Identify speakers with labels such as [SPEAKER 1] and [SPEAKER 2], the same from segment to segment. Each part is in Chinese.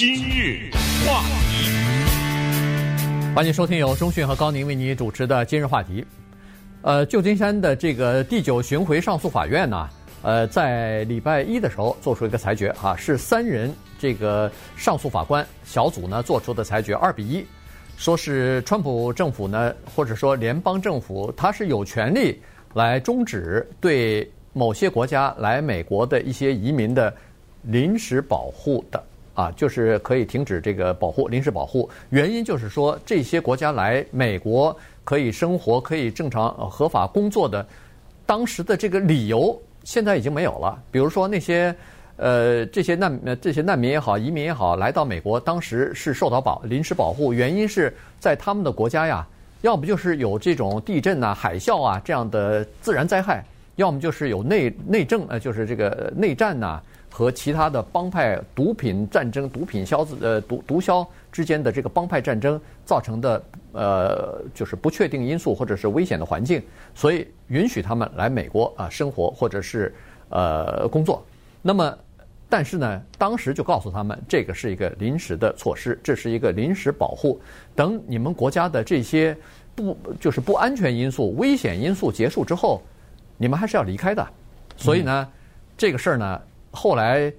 [SPEAKER 1] 今日话题，
[SPEAKER 2] 欢迎收听由中讯和高宁为你主持的今日话题。呃，旧金山的这个第九巡回上诉法院呢，呃，在礼拜一的时候做出一个裁决啊，是三人这个上诉法官小组呢做出的裁决，二比一，说是川普政府呢，或者说联邦政府，他是有权利来终止对某些国家来美国的一些移民的临时保护的。啊，就是可以停止这个保护，临时保护。原因就是说，这些国家来美国可以生活、可以正常合法工作的，当时的这个理由现在已经没有了。比如说那些呃这些难这些难民也好、移民也好，来到美国，当时是受到保临时保护，原因是在他们的国家呀，要不就是有这种地震啊、海啸啊这样的自然灾害，要么就是有内内政呃，就是这个内战呐、和其他的帮派毒品战争、毒品销子呃毒毒枭之间的这个帮派战争造成的呃就是不确定因素或者是危险的环境，所以允许他们来美国啊生活或者是呃工作。那么，但是呢，当时就告诉他们，这个是一个临时的措施，这是一个临时保护。等你们国家的这些不就是不安全因素、危险因素结束之后，你们还是要离开的。所以呢，这个事儿呢。后来，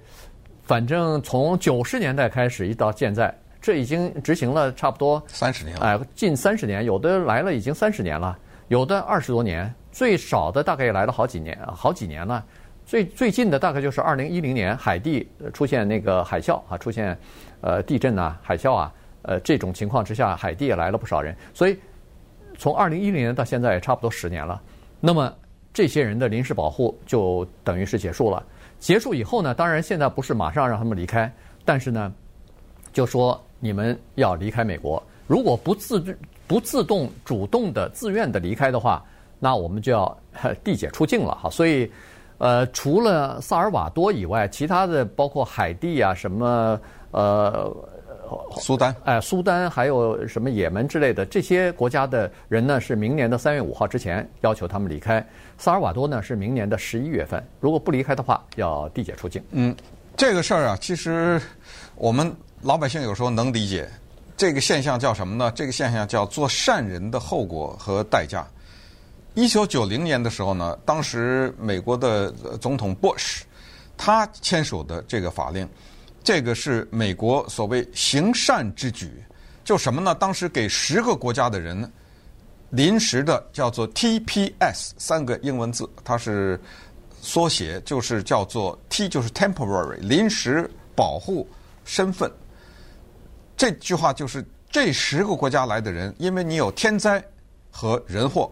[SPEAKER 2] 反正从九十年代开始一到现在，这已经执行了差不多
[SPEAKER 3] 三十年了，
[SPEAKER 2] 哎，近三十年，有的来了已经三十年了，有的二十多年，最少的大概也来了好几年，好几年了。最最近的大概就是二零一零年海地出现那个海啸啊，出现呃地震啊、海啸啊，呃这种情况之下，海地也来了不少人。所以从二零一零年到现在也差不多十年了。那么这些人的临时保护就等于是结束了。结束以后呢，当然现在不是马上让他们离开，但是呢，就说你们要离开美国，如果不自不自动主动的自愿的离开的话，那我们就要 递解出境了哈。所以，呃，除了萨尔瓦多以外，其他的包括海地啊什么呃。
[SPEAKER 3] 苏丹，
[SPEAKER 2] 哎，苏丹还有什么也门之类的这些国家的人呢？是明年的三月五号之前要求他们离开。萨尔瓦多呢是明年的十一月份，如果不离开的话，要递解出境。
[SPEAKER 3] 嗯，这个事儿啊，其实我们老百姓有时候能理解。这个现象叫什么呢？这个现象叫做善人的后果和代价。一九九零年的时候呢，当时美国的总统 Bush 他签署的这个法令。这个是美国所谓行善之举，就什么呢？当时给十个国家的人临时的叫做 TPS 三个英文字，它是缩写，就是叫做 T 就是 temporary 临时保护身份。这句话就是这十个国家来的人，因为你有天灾和人祸，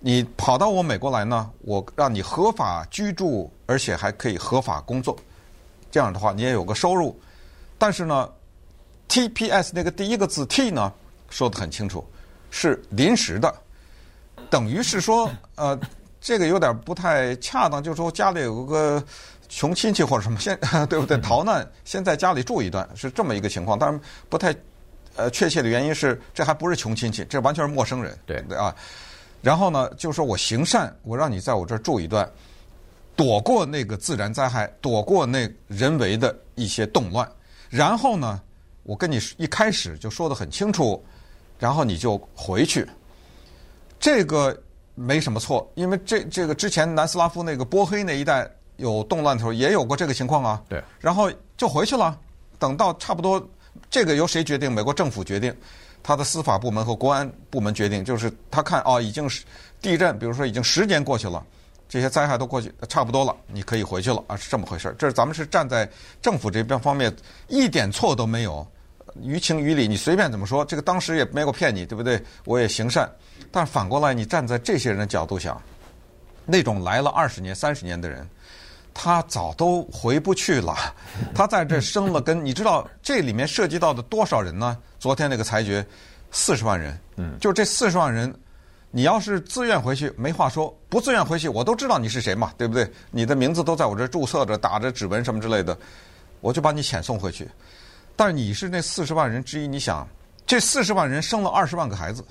[SPEAKER 3] 你跑到我美国来呢，我让你合法居住，而且还可以合法工作。这样的话，你也有个收入，但是呢，TPS 那个第一个字 T 呢，说得很清楚，是临时的，等于是说，呃，这个有点不太恰当，就是说家里有个穷亲戚或者什么，先 对不对？逃难先在家里住一段，是这么一个情况。当然不太呃确切的原因是，这还不是穷亲戚，这完全是陌生人，
[SPEAKER 2] 对
[SPEAKER 3] 对啊。然后呢，就是说我行善，我让你在我这儿住一段。躲过那个自然灾害，躲过那人为的一些动乱，然后呢，我跟你一开始就说得很清楚，然后你就回去，这个没什么错，因为这这个之前南斯拉夫那个波黑那一带有动乱的时候也有过这个情况啊。
[SPEAKER 2] 对。
[SPEAKER 3] 然后就回去了，等到差不多这个由谁决定？美国政府决定，他的司法部门和国安部门决定，就是他看哦，已经是地震，比如说已经十年过去了。这些灾害都过去差不多了，你可以回去了啊，是这么回事儿。这是咱们是站在政府这边方面，一点错都没有，于情于理，你随便怎么说。这个当时也没有骗你，对不对？我也行善，但反过来，你站在这些人的角度想，那种来了二十年、三十年的人，他早都回不去了。他在这生了根，你知道这里面涉及到的多少人呢？昨天那个裁决，四十万人，嗯，就这四十万人。你要是自愿回去，没话说；不自愿回去，我都知道你是谁嘛，对不对？你的名字都在我这注册着，打着指纹什么之类的，我就把你遣送回去。但是你是那四十万人之一，你想，这四十万人生了二十万个孩子，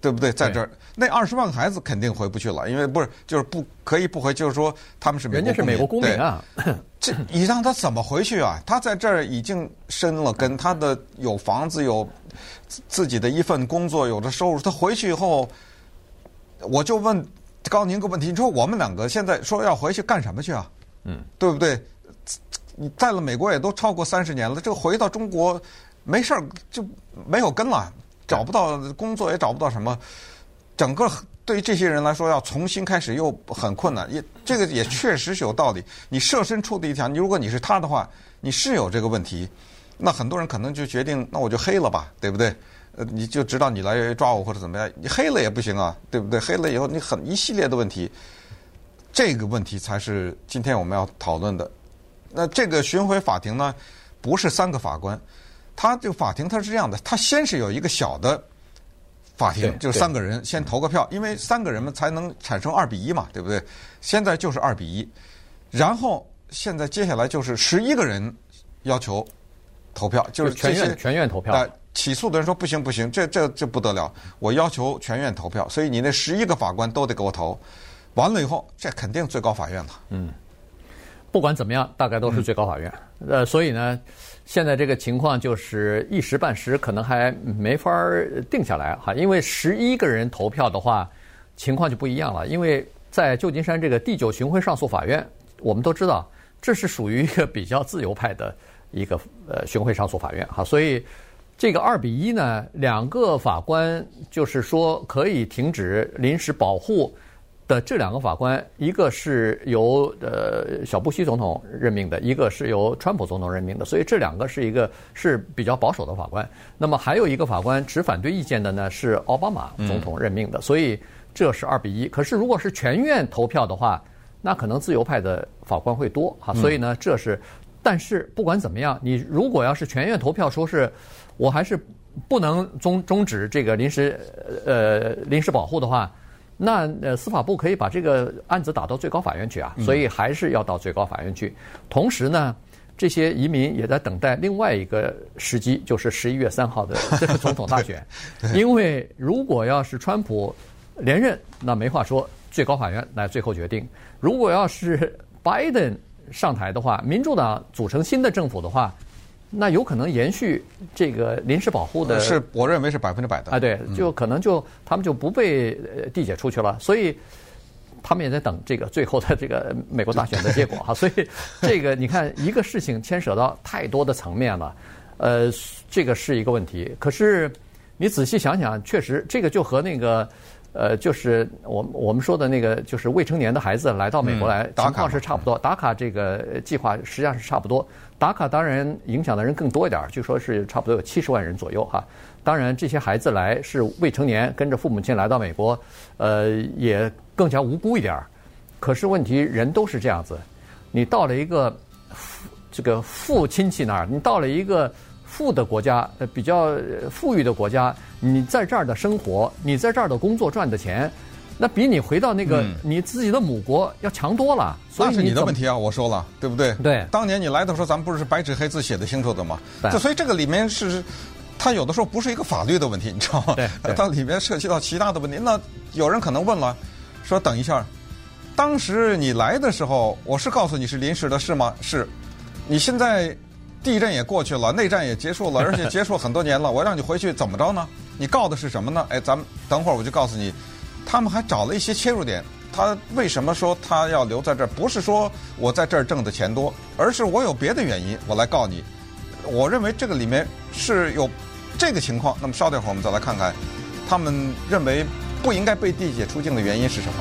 [SPEAKER 3] 对不对？在这儿，那二十万个孩子肯定回不去了，因为不是就是不可以不回，就是说他们是
[SPEAKER 2] 人家是美国公民啊。
[SPEAKER 3] 这你让他怎么回去啊？他在这儿已经生了根，他的有房子，有自己的一份工作，有的收入。他回去以后，我就问高宁个问题：你说我们两个现在说要回去干什么去啊？嗯，对不对？你在了美国也都超过三十年了，这个回到中国没事儿就没有根了，找不到工作也找不到什么，整个。对于这些人来说，要重新开始又很困难，也这个也确实是有道理。你设身处地一想，你如果你是他的话，你是有这个问题，那很多人可能就决定，那我就黑了吧，对不对？呃，你就知道你来抓我或者怎么样，你黑了也不行啊，对不对？黑了以后，你很一系列的问题，这个问题才是今天我们要讨论的。那这个巡回法庭呢，不是三个法官，他这个法庭他是这样的，他先是有一个小的。法庭就是三个人先投个票，因为三个人嘛才能产生二比一嘛，对不对？现在就是二比一，然后现在接下来就是十一个人要求投票，就是
[SPEAKER 2] 全院全院投票。
[SPEAKER 3] 起诉的人说不行不行，这这这不得了，我要求全院投票，所以你那十一个法官都得给我投。完了以后，这肯定最高法院了。
[SPEAKER 2] 嗯，不管怎么样，大概都是最高法院。嗯、呃，所以呢。现在这个情况就是一时半时可能还没法定下来哈，因为十一个人投票的话，情况就不一样了。因为在旧金山这个第九巡回上诉法院，我们都知道这是属于一个比较自由派的一个呃巡回上诉法院哈，所以这个二比一呢，两个法官就是说可以停止临时保护。的这两个法官，一个是由呃小布希总统任命的，一个是由川普总统任命的，所以这两个是一个是比较保守的法官。那么还有一个法官持反对意见的呢，是奥巴马总统任命的，所以这是二比一。可是如果是全院投票的话，那可能自由派的法官会多哈。所以呢，这是，但是不管怎么样，你如果要是全院投票说是我还是不能终终止这个临时呃临时保护的话。那呃，司法部可以把这个案子打到最高法院去啊，所以还是要到最高法院去。同时呢，这些移民也在等待另外一个时机，就是十一月三号的 这个总统大选。因为如果要是川普连任，那没话说，最高法院来最后决定；如果要是拜登上台的话，民主党组成新的政府的话。那有可能延续这个临时保护的，
[SPEAKER 3] 是我认为是百分之百的
[SPEAKER 2] 啊，对，就可能就他们就不被递解出去了，所以他们也在等这个最后的这个美国大选的结果哈，所以这个你看一个事情牵扯到太多的层面了，呃，这个是一个问题，可是你仔细想想，确实这个就和那个。呃，就是我我们说的那个，就是未成年的孩子来到美国来，情况是差不多。打卡这个计划实际上是差不多。打卡当然影响的人更多一点，据说是差不多有七十万人左右哈。当然，这些孩子来是未成年，跟着父母亲来到美国，呃，也更加无辜一点。可是问题，人都是这样子，你到了一个父这个父亲戚那儿，你到了一个。富的国家，呃，比较富裕的国家，你在这儿的生活，你在这儿的工作赚的钱，那比你回到那个你自己的母国要强多了。所以
[SPEAKER 3] 那是你的问题啊，我说了，对不对？
[SPEAKER 2] 对。
[SPEAKER 3] 当年你来的时候，咱们不是白纸黑字写的清楚的吗？就所以这个里面是，它有的时候不是一个法律的问题，你知道吗？
[SPEAKER 2] 对。
[SPEAKER 3] 它里面涉及到其他的问题。那有人可能问了，说等一下，当时你来的时候，我是告诉你是临时的，是吗？是。你现在。地震也过去了，内战也结束了，而且结束很多年了。我让你回去怎么着呢？你告的是什么呢？哎，咱们等会儿我就告诉你，他们还找了一些切入点。他为什么说他要留在这儿？不是说我在这儿挣的钱多，而是我有别的原因，我来告你。我认为这个里面是有这个情况。那么稍等会儿我们再来看看，他们认为不应该被地解出境的原因是什么？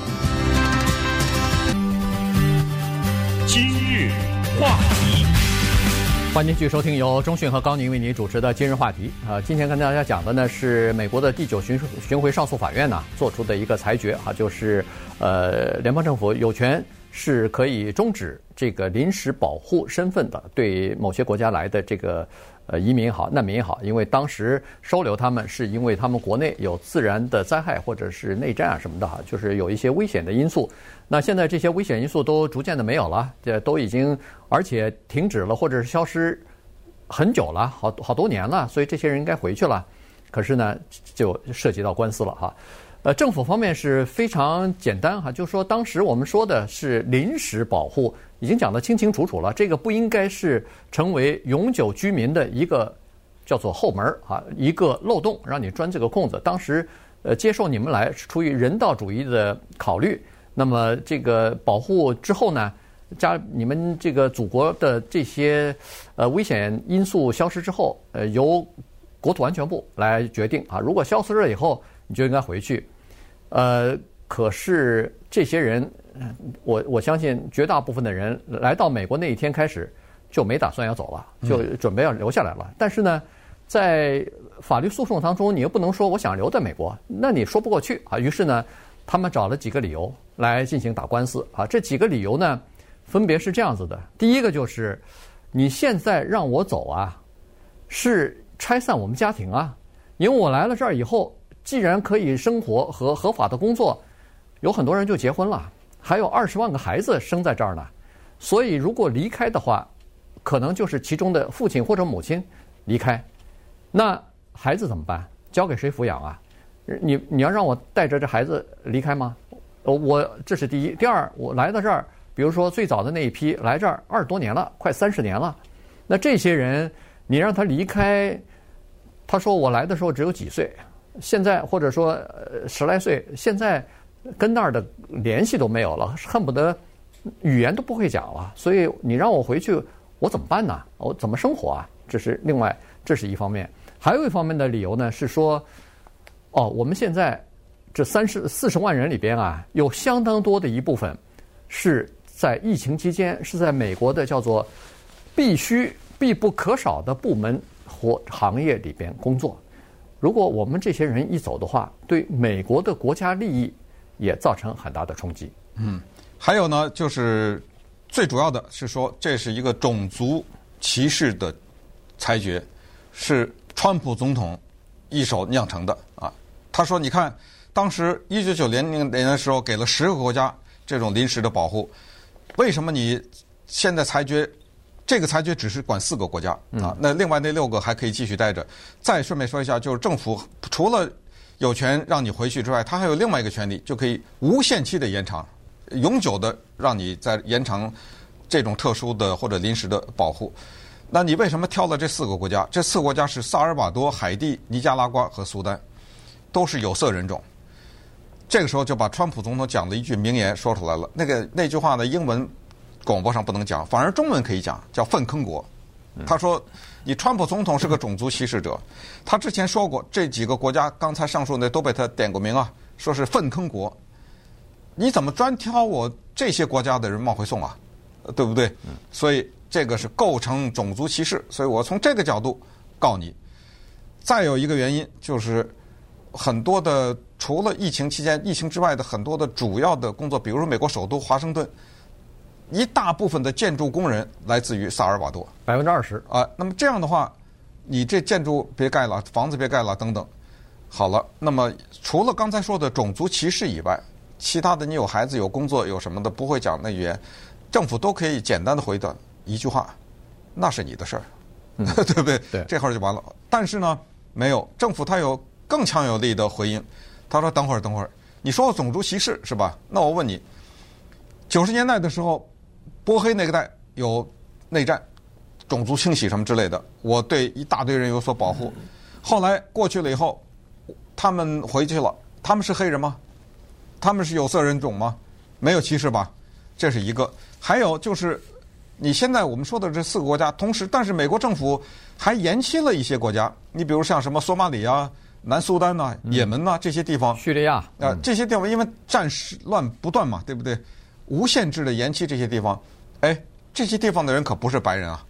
[SPEAKER 1] 今日话题。
[SPEAKER 2] 欢迎继续收听由中讯和高宁为您主持的今日话题。啊，今天跟大家讲的呢是美国的第九巡巡回上诉法院呢做出的一个裁决啊，就是呃联邦政府有权是可以终止这个临时保护身份的，对某些国家来的这个。呃，移民也好，难民也好，因为当时收留他们是因为他们国内有自然的灾害或者是内战啊什么的哈，就是有一些危险的因素。那现在这些危险因素都逐渐的没有了，这都已经而且停止了或者是消失很久了，好好多年了，所以这些人应该回去了。可是呢，就涉及到官司了哈。呃，政府方面是非常简单哈，就是说当时我们说的是临时保护。已经讲得清清楚楚了，这个不应该是成为永久居民的一个叫做后门啊，一个漏洞，让你钻这个空子。当时呃接受你们来是出于人道主义的考虑，那么这个保护之后呢，加你们这个祖国的这些呃危险因素消失之后，呃由国土安全部来决定啊，如果消失了以后，你就应该回去。呃，可是这些人，我我相信绝大部分的人来到美国那一天开始就没打算要走了，就准备要留下来了。但是呢，在法律诉讼当中，你又不能说我想留在美国，那你说不过去啊。于是呢，他们找了几个理由来进行打官司啊。这几个理由呢，分别是这样子的：第一个就是你现在让我走啊，是拆散我们家庭啊，因为我来了这儿以后。既然可以生活和合法的工作，有很多人就结婚了，还有二十万个孩子生在这儿呢。所以如果离开的话，可能就是其中的父亲或者母亲离开，那孩子怎么办？交给谁抚养啊？你你要让我带着这孩子离开吗？我这是第一。第二，我来到这儿，比如说最早的那一批来这儿二十多年了，快三十年了，那这些人你让他离开，他说我来的时候只有几岁。现在或者说十来岁，现在跟那儿的联系都没有了，恨不得语言都不会讲了。所以你让我回去，我怎么办呢？我怎么生活啊？这是另外，这是一方面。还有一方面的理由呢，是说，哦，我们现在这三十四十万人里边啊，有相当多的一部分是在疫情期间是在美国的叫做必须必不可少的部门或行业里边工作。如果我们这些人一走的话，对美国的国家利益也造成很大的冲击。
[SPEAKER 3] 嗯，还有呢，就是最主要的是说，这是一个种族歧视的裁决，是川普总统一手酿成的啊。他说：“你看，当时一九九零年的时候给了十个国家这种临时的保护，为什么你现在裁决？”这个裁决只是管四个国家啊，那另外那六个还可以继续待着。再顺便说一下，就是政府除了有权让你回去之外，他还有另外一个权利，就可以无限期的延长，永久的让你再延长这种特殊的或者临时的保护。那你为什么挑了这四个国家？这四个国家是萨尔瓦多、海地、尼加拉瓜和苏丹，都是有色人种。这个时候就把川普总统讲的一句名言说出来了。那个那句话呢英文。广播上不能讲，反而中文可以讲，叫“粪坑国”。他说：“你川普总统是个种族歧视者。”他之前说过，这几个国家刚才上述那都被他点过名啊，说是“粪坑国”。你怎么专挑我这些国家的人往回送啊？对不对？所以这个是构成种族歧视。所以我从这个角度告你。再有一个原因就是，很多的除了疫情期间、疫情之外的很多的主要的工作，比如说美国首都华盛顿。一大部分的建筑工人来自于萨尔瓦多，
[SPEAKER 2] 百分之二十
[SPEAKER 3] 啊。那么这样的话，你这建筑别盖了，房子别盖了，等等。好了，那么除了刚才说的种族歧视以外，其他的你有孩子、有工作、有什么的不会讲那语言，政府都可以简单的回答一句话：那是你的事儿，嗯、对不对？
[SPEAKER 2] 对，
[SPEAKER 3] 这会儿就完了。但是呢，没有政府，它有更强有力的回应。他说：“等会儿，等会儿，你说我种族歧视是吧？那我问你，九十年代的时候。”波黑那个代有内战、种族清洗什么之类的，我对一大堆人有所保护。后来过去了以后，他们回去了，他们是黑人吗？他们是有色人种吗？没有歧视吧？这是一个。还有就是，你现在我们说的这四个国家，同时，但是美国政府还延期了一些国家。你比如像什么索马里啊、南苏丹呐、也门呐这些地方，
[SPEAKER 2] 叙利亚
[SPEAKER 3] 啊这些地方，因为战事乱不断嘛，对不对？无限制的延期这些地方。哎，这些地方的人可不是白人啊，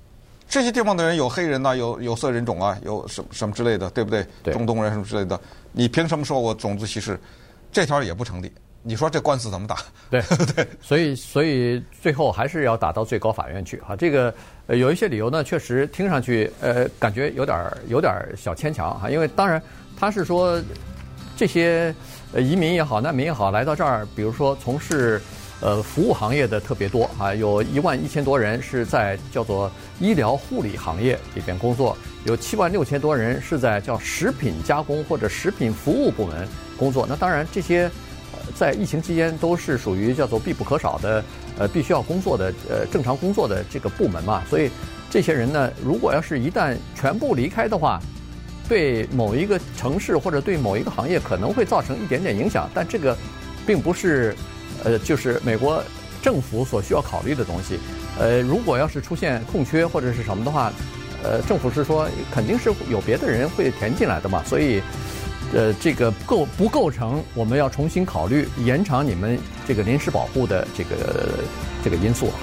[SPEAKER 3] 这些地方的人有黑人呐、啊，有有色人种啊，有什么什么之类的，对不对？
[SPEAKER 2] 对
[SPEAKER 3] 中东人什么之类的，你凭什么说我种族歧视？这条也不成立。你说这官司怎么打？
[SPEAKER 2] 对
[SPEAKER 3] 对，
[SPEAKER 2] 所以所以最后还是要打到最高法院去哈。这个、呃、有一些理由呢，确实听上去呃感觉有点有点小牵强哈。因为当然他是说这些呃移民也好，难民也好，来到这儿，比如说从事。呃，服务行业的特别多啊，有一万一千多人是在叫做医疗护理行业里边工作，有七万六千多人是在叫食品加工或者食品服务部门工作。那当然，这些在疫情期间都是属于叫做必不可少的，呃，必须要工作的呃正常工作的这个部门嘛，所以这些人呢，如果要是一旦全部离开的话，对某一个城市或者对某一个行业可能会造成一点点影响，但这个并不是呃就是美国政府所需要考虑的东西。呃，如果要是出现空缺或者是什么的话，呃，政府是说肯定是有别的人会填进来的嘛，所以。呃，这个构不构成我们要重新考虑延长你们这个临时保护的这个这个因素啊？